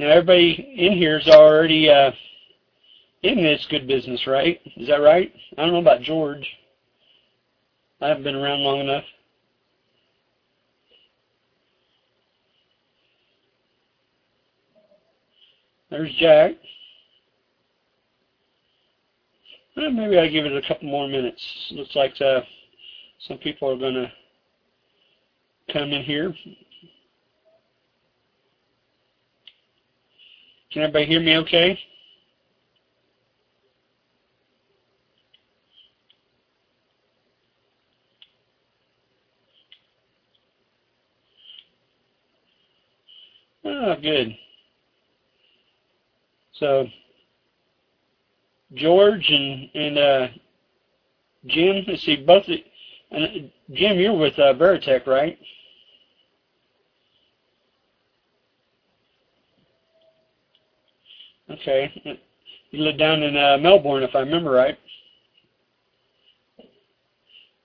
Now everybody in here is already uh, in this good business, right? Is that right? I don't know about George. I haven't been around long enough. There's Jack. Well, maybe I'll give it a couple more minutes. Looks like uh, some people are going to come in here. Can everybody hear me okay? Oh, good. So, George and and uh, Jim, let's see, both. And uh, Jim, you're with uh, Veretekk, right? Okay. You live down in uh, Melbourne, if I remember right.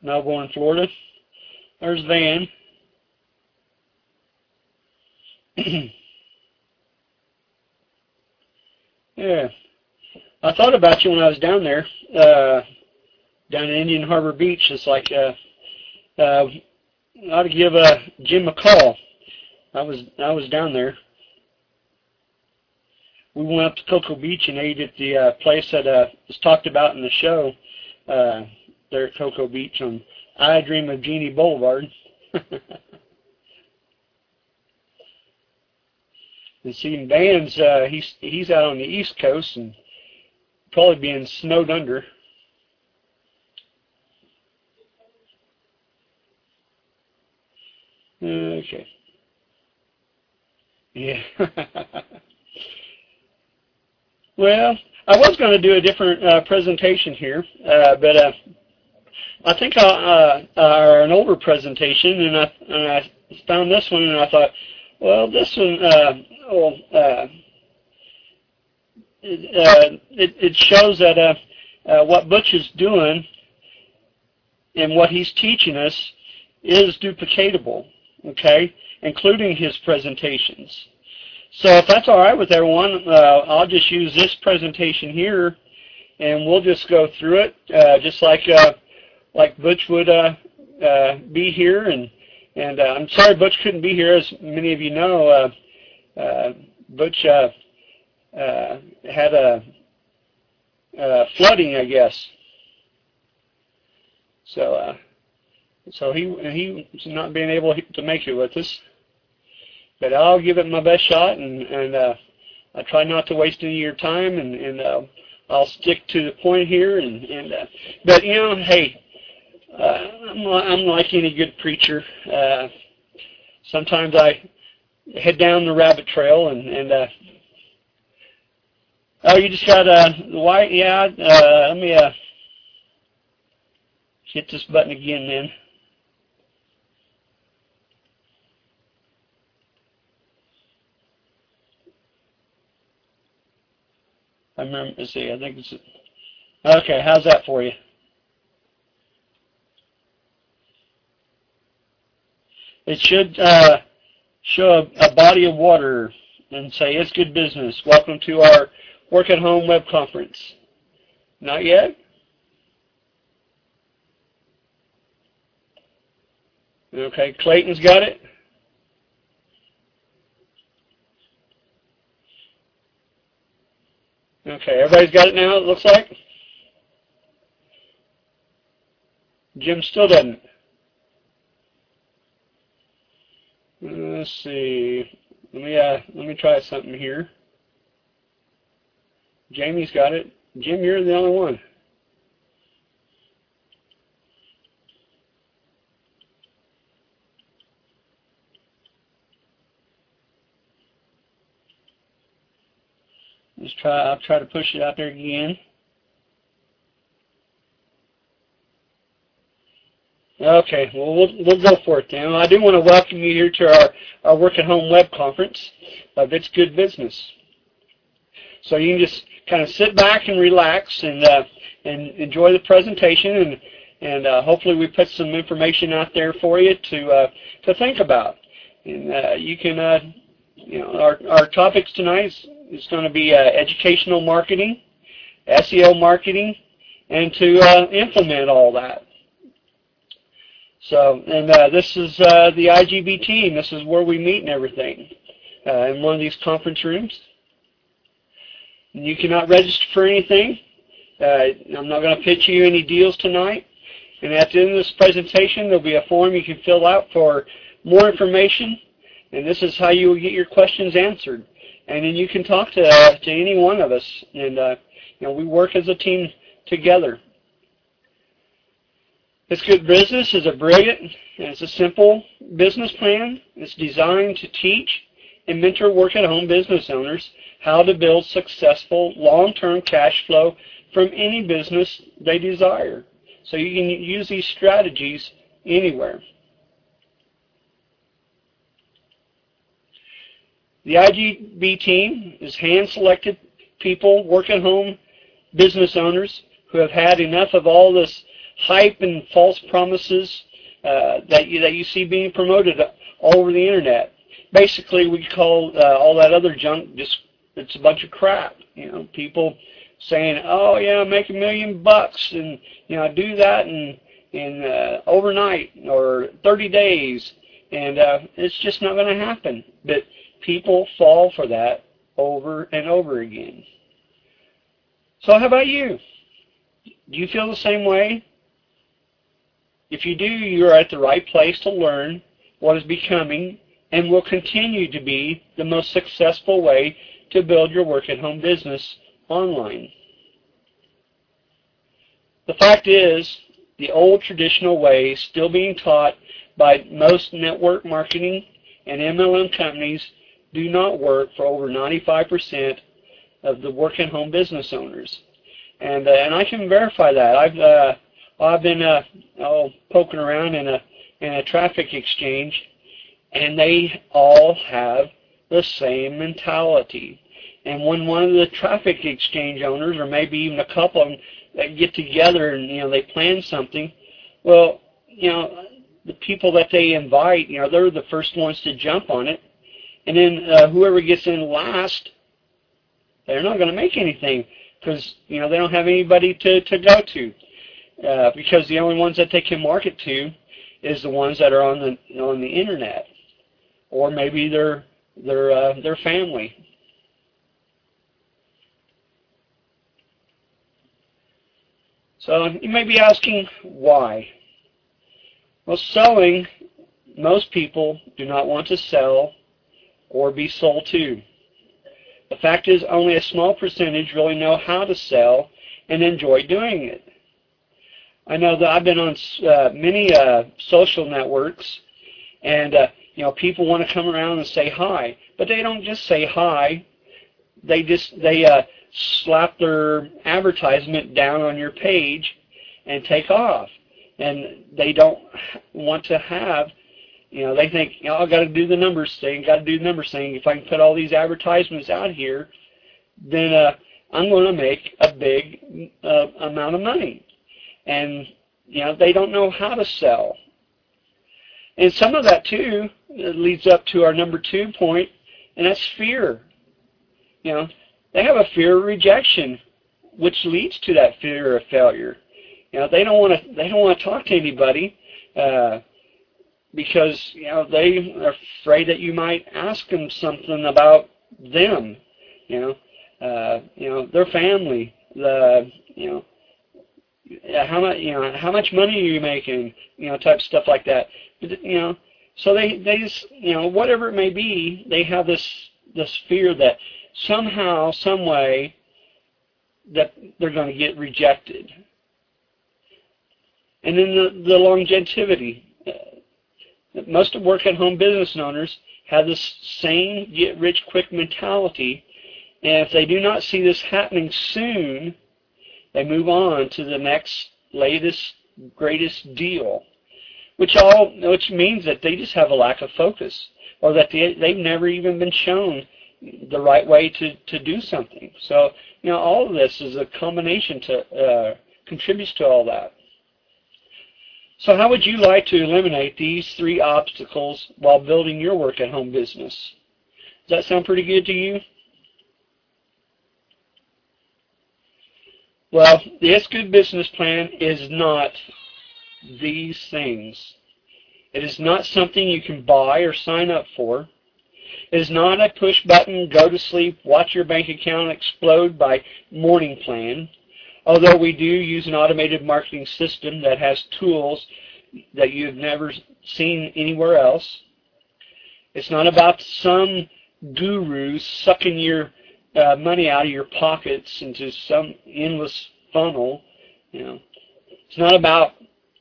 Melbourne, Florida. There's Van. yeah. I thought about you when I was down there, uh, down in Indian Harbor Beach. It's like, uh, uh, I ought to give uh, Jim a call. I was I was down there we went up to Cocoa Beach and ate at the uh, place that uh, was talked about in the show uh, there at Cocoa Beach on I Dream of Jeannie Boulevard. and seeing Van's, uh, he's he's out on the East Coast and probably being snowed under. Okay. Yeah. Well, I was going to do a different uh, presentation here, uh, but uh, I think I, uh, uh, an older presentation, and I, and I found this one, and I thought, well, this one, uh, well, uh, it, it, shows that what Butch is doing and what he's teaching us is duplicatable, okay, including his presentations. So if that's all right with everyone, uh, I'll just use this presentation here, and we'll just go through it, uh, just like uh, like Butch would uh, uh, be here. And and uh, I'm sorry Butch couldn't be here, as many of you know. Butch had a flooding, I guess. So so he he's not being able to make it with us but I'll give it my best shot, and and uh, I try not to waste any of your time, and and uh, I'll stick to the point here, and and uh, but you know, hey, uh, I'm I'm like any good preacher. Uh, sometimes I head down the rabbit trail, and and uh, oh, you just got uh, white, yeah. Uh, let me uh, hit this button again, then. I remember, let's see, I think it's, okay, how's that for you? It should uh, show a, a body of water and say, it's good business. Welcome to our work at home web conference. Not yet? Okay, Clayton's got it? Okay, everybody's got it now, it looks like? Jim still doesn't. Let's see. Let me uh, let me try something here. Jamie's got it. Jim, you're the only one. Just try, I'll try to push it out there again. Okay, well, we'll, go for it then. I do want to welcome you here to our, our Work at Home web conference of It's Good Business. So you can just kind of sit back and relax and uh, and enjoy the presentation and and uh, hopefully we put some information out there for you to uh, to think about. And uh, you can uh, you know, our, our topics tonight is, is going to be uh, educational marketing, SEO marketing, and to uh, implement all that. So, and uh, this is uh, the IGB team. This is where we meet and everything uh, in one of these conference rooms. You cannot register for anything. Uh, I'm not going to pitch you any deals tonight. And at the end of this presentation, there'll be a form you can fill out for more information. And this is how you will get your questions answered. And then you can talk to uh, to any one of us. And uh, you know, we work as a team together. This Good Business is a brilliant and it's a simple business plan. It's designed to teach and mentor work-at-home business owners how to build successful long-term cash flow from any business they desire. So you can use these strategies anywhere. The IGB team is hand-selected people, work-at-home business owners who have had enough of all this hype and false promises uh, that you that you see being promoted all over the internet. Basically, we call uh, all that other junk just it's a bunch of crap. You know, people saying, "Oh yeah, make a million bucks and you know do that in in uh, overnight or 30 days," and uh, it's just not going to happen. But people fall for that over and over again. So how about you? Do you feel the same way? If you do, you're at the right place to learn what is becoming and will continue to be the most successful way to build your work-at-home business online. The fact is, the old traditional way still being taught by most network marketing and MLM companies do not work for over 95% of the work-at-home business owners. And, uh, and I can verify that. I've, uh, I've been uh, oh, poking around in a, in a traffic exchange, and they all have the same mentality. And when one of the traffic exchange owners, or maybe even a couple of them, that get together and you know they plan something, well, you know the people that they invite, you know they're the first ones to jump on it, and then uh, whoever gets in last, they're not going to make anything because you know they don't have anybody to to go to, uh, because the only ones that they can market to is the ones that are on the on the internet, or maybe their their uh, their family. So you may be asking why. Well, selling, most people do not want to sell or be sold to. The fact is only a small percentage really know how to sell and enjoy doing it. I know that I've been on uh, many uh, social networks and uh, you know people want to come around and say hi, but they don't just say hi. They just they uh, slap their advertisement down on your page and take off. And they don't want to have, you know, they think, you know, I've got to do the numbers thing, got to do the numbers thing. If I can put all these advertisements out here, then uh, I'm going to make a big uh, amount of money. And, you know, they don't know how to sell. And some of that, too, leads up to our number two point, and that's fear. You know, they have a fear of rejection, which leads to that fear of failure. You know, they don't want to they don't want to talk to anybody uh, because you know they are afraid that you might ask them something about them. You know, uh, you know their family, the you know how much you know how much money are you making, you know, type stuff like that. You know, so they they just you know whatever it may be, they have this this fear that somehow, some way, that they're going to get rejected. And then the, the longevity. Most work-at-home business owners have this same get-rich-quick mentality, and if they do not see this happening soon, they move on to the next latest, greatest deal, which all which means that they just have a lack of focus, or that they, they've never even been shown the right way to, to do something. So, you know, all of this is a combination to uh, contributes to all that. So how would you like to eliminate these three obstacles while building your work-at-home business? Does that sound pretty good to you? Well, this good business plan is not these things. It is not something you can buy or sign up for. It is not a push button, go to sleep, watch your bank account explode by morning plan. Although we do use an automated marketing system that has tools that you've never seen anywhere else. It's not about some guru sucking your uh, money out of your pockets into some endless funnel. You know, it's not about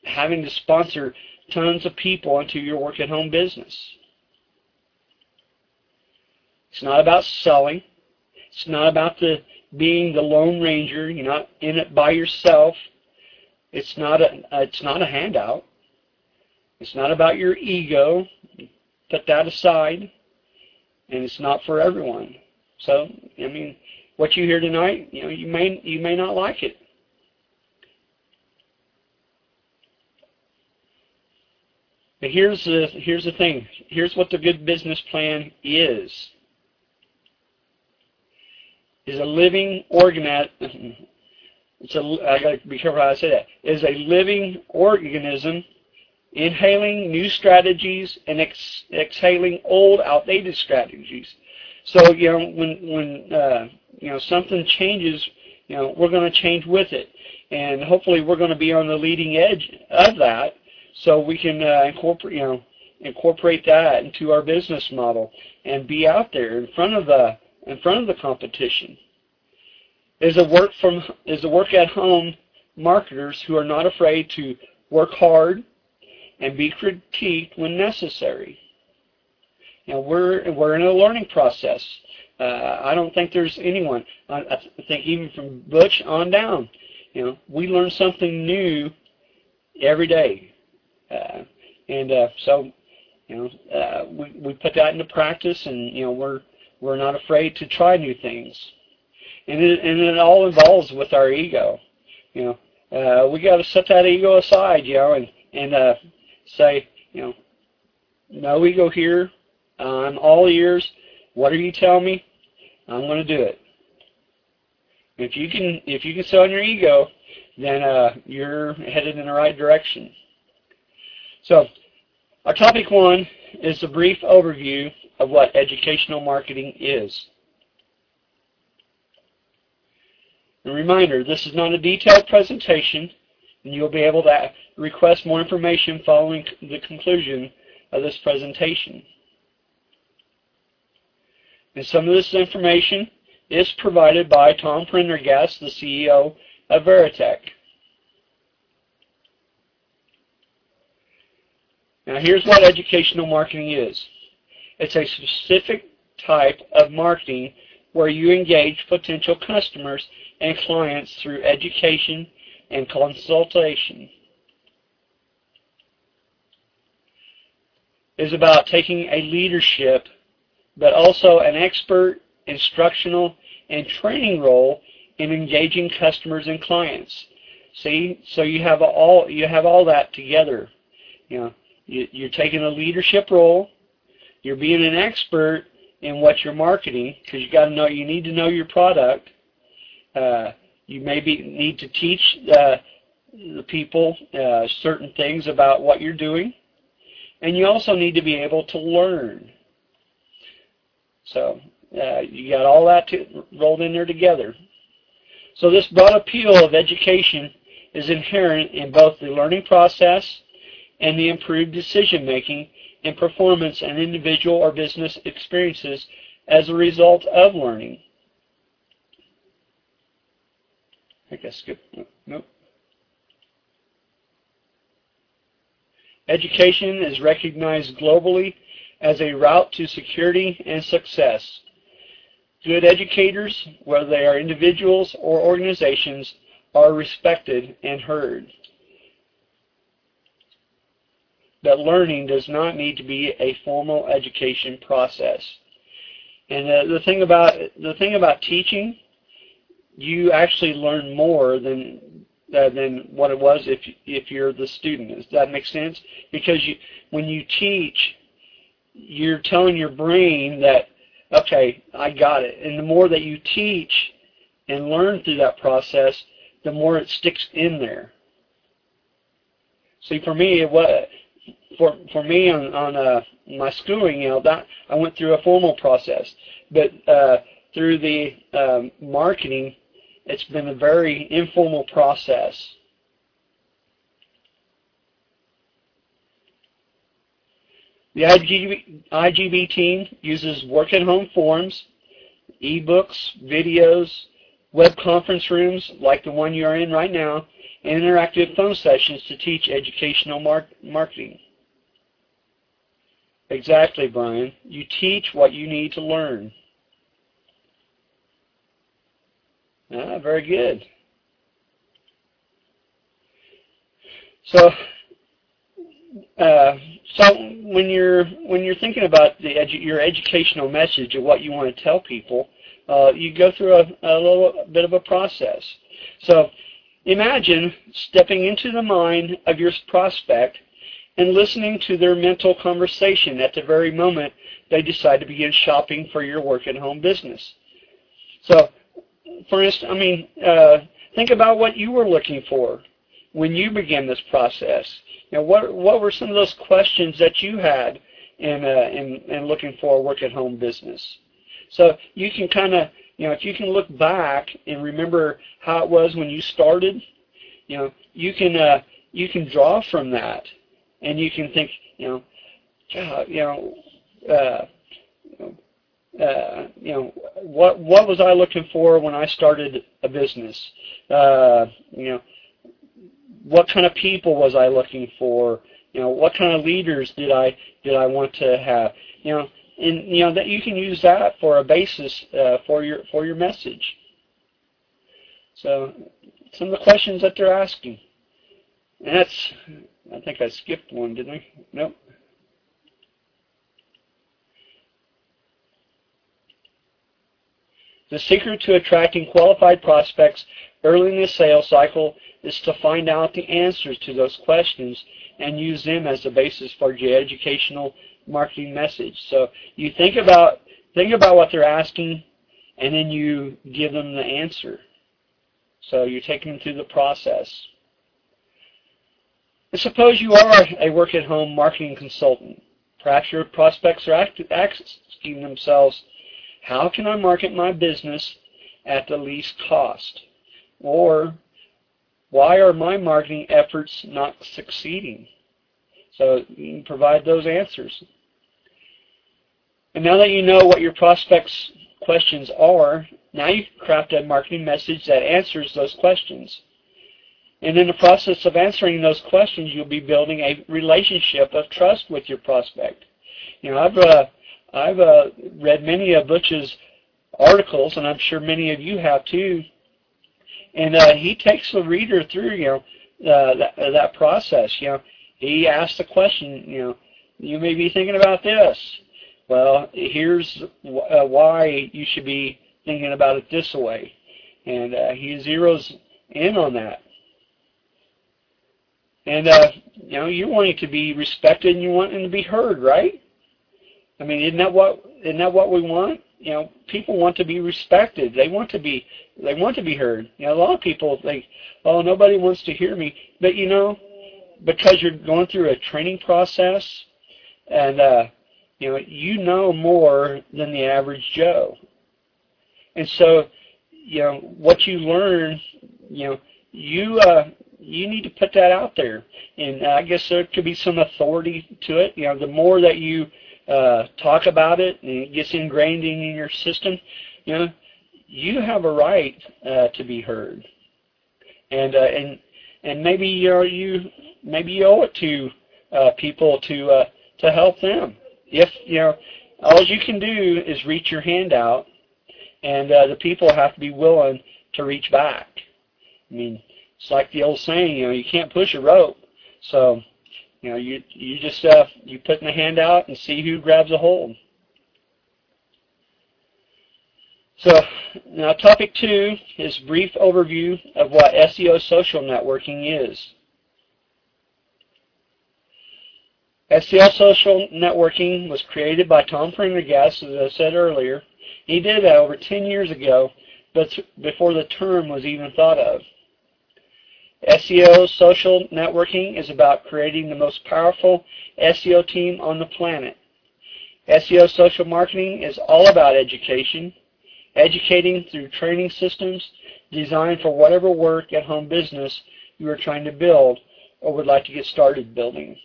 having to sponsor tons of people into your work at home business. It's not about selling. It's not about the being the lone ranger. You're not in it by yourself. It's not a it's not a handout. It's not about your ego. Put that aside. And it's not for everyone. So, I mean, what you hear tonight, you know, you may you may not like it. But here's the here's the thing. Here's what the good business plan is. Is a living organism. It's a. I got to be careful how I say that. Is a living organism, inhaling new strategies and ex, exhaling old, outdated strategies. So you know when when uh, you know something changes, you know we're going to change with it, and hopefully we're going to be on the leading edge of that so we can uh, incorporate, you know, incorporate that into our business model and be out there in front of the in front of the competition. Is a work from is a work at home marketers who are not afraid to work hard and be critiqued when necessary. You know, we're we're in a learning process. Uh, I don't think there's anyone. I, I think even from Butch on down, you know, we learn something new every day. Uh, and uh, so, you know, uh, we we put that into practice, and you know, we're we're not afraid to try new things, and it and it all involves with our ego. You know, uh, we got to set that ego aside, you know, and and uh, say, you know, no ego here. I'm all ears. Whatever you tell me, I'm going to do it. If you can, if you can sell on your ego, then uh, you're headed in the right direction. So, our topic one is a brief overview of what educational marketing is. A reminder, this is not a detailed presentation, and you'll be able to request more information following the conclusion of this presentation. And some of this information is provided by Tom Prendergast, the CEO of Veretekk. Now here's what educational marketing is. It's a specific type of marketing where you engage potential customers and clients through education and consultation. Is about taking a leadership but also an expert, instructional, and training role in engaging customers and clients. See, so you have all you have all that together. You know, you, are taking a leadership role. You're being an expert in what you're marketing because you got to know. You need to know your product. Uh, you maybe need to teach uh, the people uh, certain things about what you're doing, and you also need to be able to learn. So uh, you got all that to, rolled in there together. So this broad appeal of education is inherent in both the learning process and the improved decision making and performance and individual or business experiences as a result of learning. I guess skip. Nope. Education is recognized globally as a route to security and success. Good educators, whether they are individuals or organizations, are respected and heard. That learning does not need to be a formal education process. And uh, the thing about the thing about teaching, you actually learn more than uh, than what it was if if you're the student. Does that make sense? Because you when you teach, you're telling your brain that okay, I got it. And the more that you teach and learn through that process, the more it sticks in there. See, for me, it was for for me on on uh, my schooling, you know, that I went through a formal process, but uh, through the um, marketing, it's been a very informal process. The IGB, IGB team uses work-at-home forums, ebooks, videos, web conference rooms like the one you're in right now, and interactive phone sessions to teach educational mar marketing. Exactly, Brian. You teach what you need to learn. Ah, very good. So, uh, so when you're when you're thinking about the edu your educational message of what you want to tell people, uh, you go through a, a little bit of a process. So, imagine stepping into the mind of your prospect and listening to their mental conversation at the very moment they decide to begin shopping for your work at home business. So, for instance, I mean, uh, think about what you were looking for when you began this process. You know, what what were some of those questions that you had in uh, in, in looking for a work at home business? So you can kind of, you know, if you can look back and remember how it was when you started, you know, you can uh, you can draw from that and you can think, you know, God, you know, uh, uh, you know, what what was I looking for when I started a business? Uh, you know, what kind of people was I looking for? You know, what kind of leaders did I did I want to have? You know, and you know that you can use that for a basis uh, for your for your message. So, some of the questions that they're asking, and that's I think I skipped one, didn't I? Nope. The secret to attracting qualified prospects early in the sales cycle is to find out the answers to those questions and use them as the basis for your educational marketing message. So you think about think about what they're asking and then you give them the answer. So you're taking them through the process. And suppose you are a work-at-home marketing consultant. Perhaps your prospects are asking themselves, how can I market my business at the least cost? Or why are my marketing efforts not succeeding? So provide those answers. And now that you know what your prospects' questions are, now you can craft a marketing message that answers those questions. And in the process of answering those questions, you'll be building a relationship of trust with your prospect. You know, I've uh, I've uh, read many of Butch's articles, and I'm sure many of you have too. And uh, he takes the reader through, you know, uh, that, uh, that process. You know, he asks the question. You know, you may be thinking about this. Well, here's uh, why you should be thinking about it this way, and uh, he zeroes in on that. And uh, you know, you want it to be respected and you want him to be heard, right? I mean, isn't that what isn't that what we want? You know, people want to be respected. They want to be they want to be heard. You know, a lot of people think, oh, nobody wants to hear me. But you know, because you're going through a training process, and uh, you know, you know more than the average Joe. And so, you know, what you learn, you know, you uh, you need to put that out there. And I guess there could be some authority to it. You know, the more that you uh, talk about it and it gets ingrained in your system, you know, you have a right uh, to be heard. And uh, and and maybe you know you maybe you owe it to uh, people to uh, to help them. If you know, all you can do is reach your hand out, and uh, the people have to be willing to reach back. I mean, it's like the old saying, you know, you can't push a rope. So, you know, you you just uh, you put in the hand out and see who grabs a hold. So now topic two is brief overview of what SEO social networking is. SEO Social Networking was created by Tom Prendergast, as I said earlier. He did that over 10 years ago, but before the term was even thought of. SEO Social Networking is about creating the most powerful SEO team on the planet. SEO Social Marketing is all about education, educating through training systems designed for whatever work at home business you are trying to build or would like to get started building.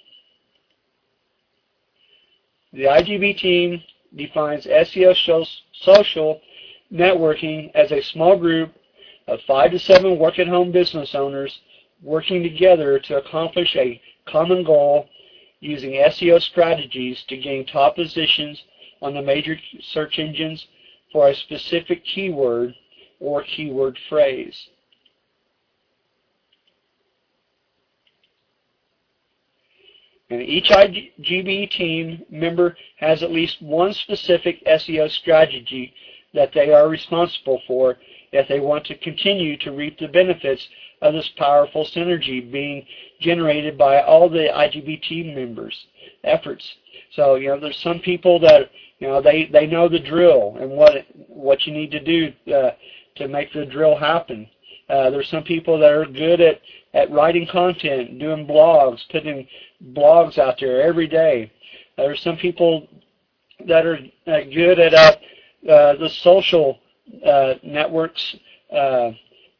The IGB team defines SEO social networking as a small group of five to seven work-at-home business owners working together to accomplish a common goal using SEO strategies to gain top positions on the major search engines for a specific keyword or keyword phrase. And each IGB team member has at least one specific SEO strategy that they are responsible for if they want to continue to reap the benefits of this powerful synergy being generated by all the IGB team members' efforts. So, you know, there's some people that, you know, they, they know the drill and what what you need to do uh, to make the drill happen. Uh, there's some people that are good at, at writing content, doing blogs, putting blogs out there every day. There's some people that are uh, good at uh, uh, the social networks uh,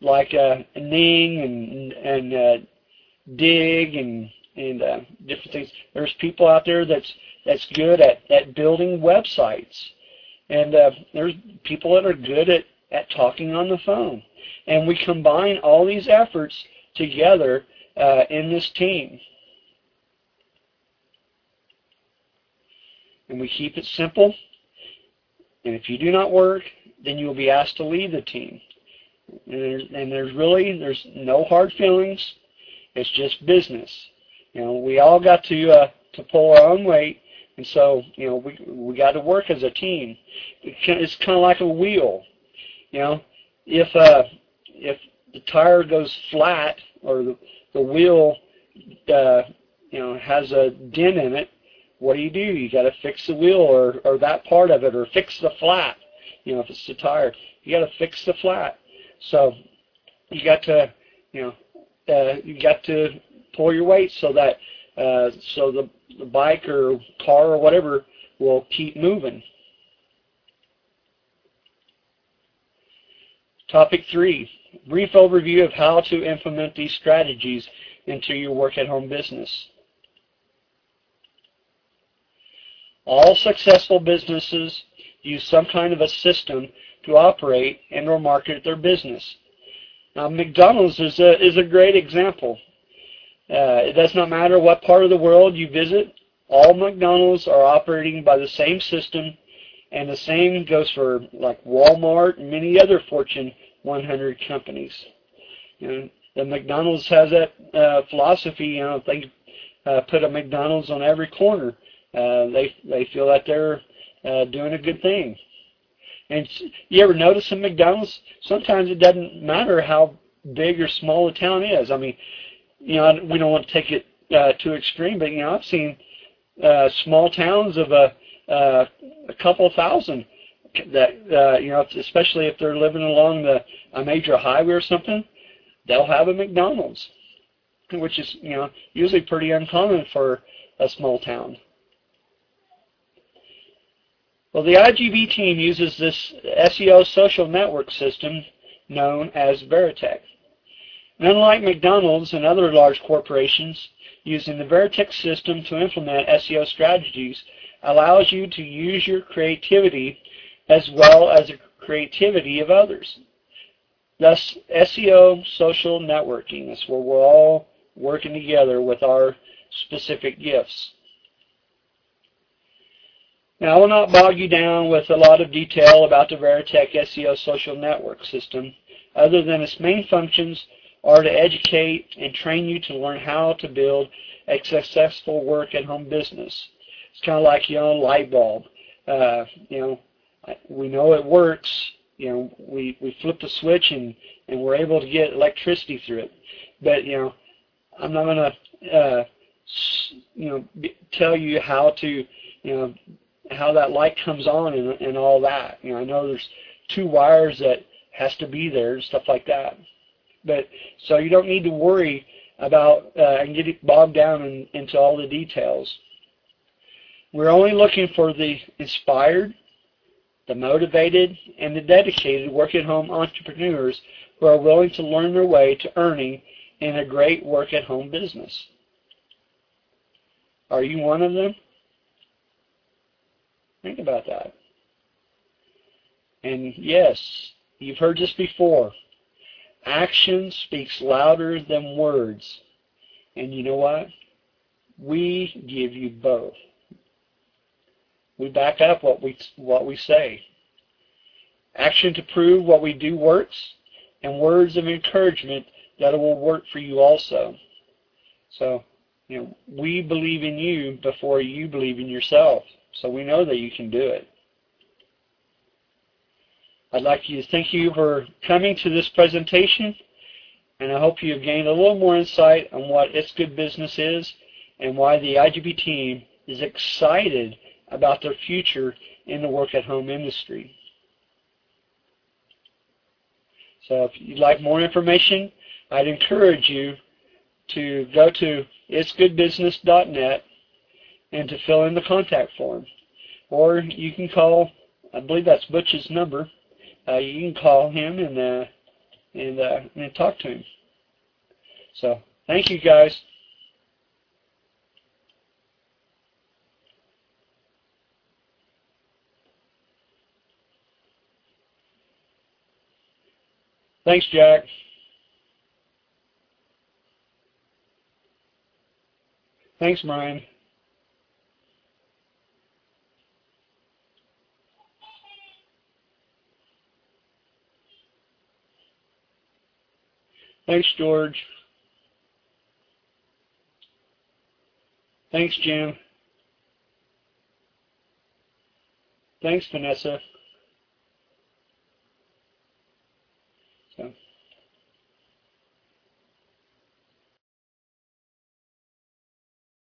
like uh, Ning and and uh, Digg and and uh, different things. There's people out there that's that's good at, at building websites, and uh, there's people that are good at at talking on the phone. And we combine all these efforts together uh, in this team. And we keep it simple. And if you do not work, then you will be asked to leave the team. And there's, and there's really there's no hard feelings. It's just business. You know, we all got to uh, to pull our own weight, and so you know we we got to work as a team. It's kind of like a wheel. You know, if uh, if the tire goes flat or the, the wheel uh, you know has a dent in it, what do you do? You got to fix the wheel or or that part of it, or fix the flat. You know, if it's the tire, you got to fix the flat. So you got to you know uh, you got to pull your weight so that uh, so the, the bike or car or whatever will keep moving. Topic three, brief overview of how to implement these strategies into your work at home business. All successful businesses use some kind of a system to operate and or market their business. Now McDonald's is a, is a great example. Uh, it does not matter what part of the world you visit, all McDonald's are operating by the same system and the same goes for like Walmart and many other Fortune 100 companies. You know, the McDonald's has that uh, philosophy. You know, they uh, put a McDonald's on every corner, uh, they they feel that they're uh, doing a good thing. And you ever notice in McDonald's? Sometimes it doesn't matter how big or small a town is. I mean, you know, we don't want to take it uh, too extreme, but you know, I've seen uh, small towns of a uh, a couple thousand that uh, you know, especially if they're living along the a major highway or something, they'll have a McDonald's, which is you know usually pretty uncommon for a small town. Well, the IGB team uses this SEO social network system known as Veretekk. And unlike McDonald's and other large corporations, using the Veretekk system to implement SEO strategies allows you to use your creativity as well as the creativity of others. Thus, SEO social networking is where we're all working together with our specific gifts. Now, I will not bog you down with a lot of detail about the Veretekk SEO social network system, other than its main functions are to educate and train you to learn how to build a successful work at home business. It's kind of like your own light bulb. Uh, you know, we know it works. You know, we, we flip the switch and, and we're able to get electricity through it. But, you know, I'm not going to uh, you know, tell you how to, you know, how that light comes on and, and all that. You know, I know there's two wires that has to be there and stuff like that. But so you don't need to worry about uh, and get bogged down in, into all the details. We're only looking for the inspired, the motivated, and the dedicated work-at-home entrepreneurs who are willing to learn their way to earning in a great work-at-home business. Are you one of them? Think about that. And yes, you've heard this before. Action speaks louder than words. And you know what? We give you both. We back up what we what we say. Action to prove what we do works, and words of encouragement that it will work for you also. So, you know, we believe in you before you believe in yourself. So we know that you can do it. I'd like to thank you for coming to this presentation, and I hope you have gained a little more insight on what It's Good Business is and why the IGB team is excited about their future in the work-at-home industry. So if you'd like more information, I'd encourage you to go to itsgoodbusiness.net and to fill in the contact form. Or you can call, I believe that's Butch's number, uh, you can call him and uh, and uh, and talk to him. So thank you guys. Thanks, Jack. Thanks, Brian. Thanks, George. Thanks, Jim. Thanks, Vanessa.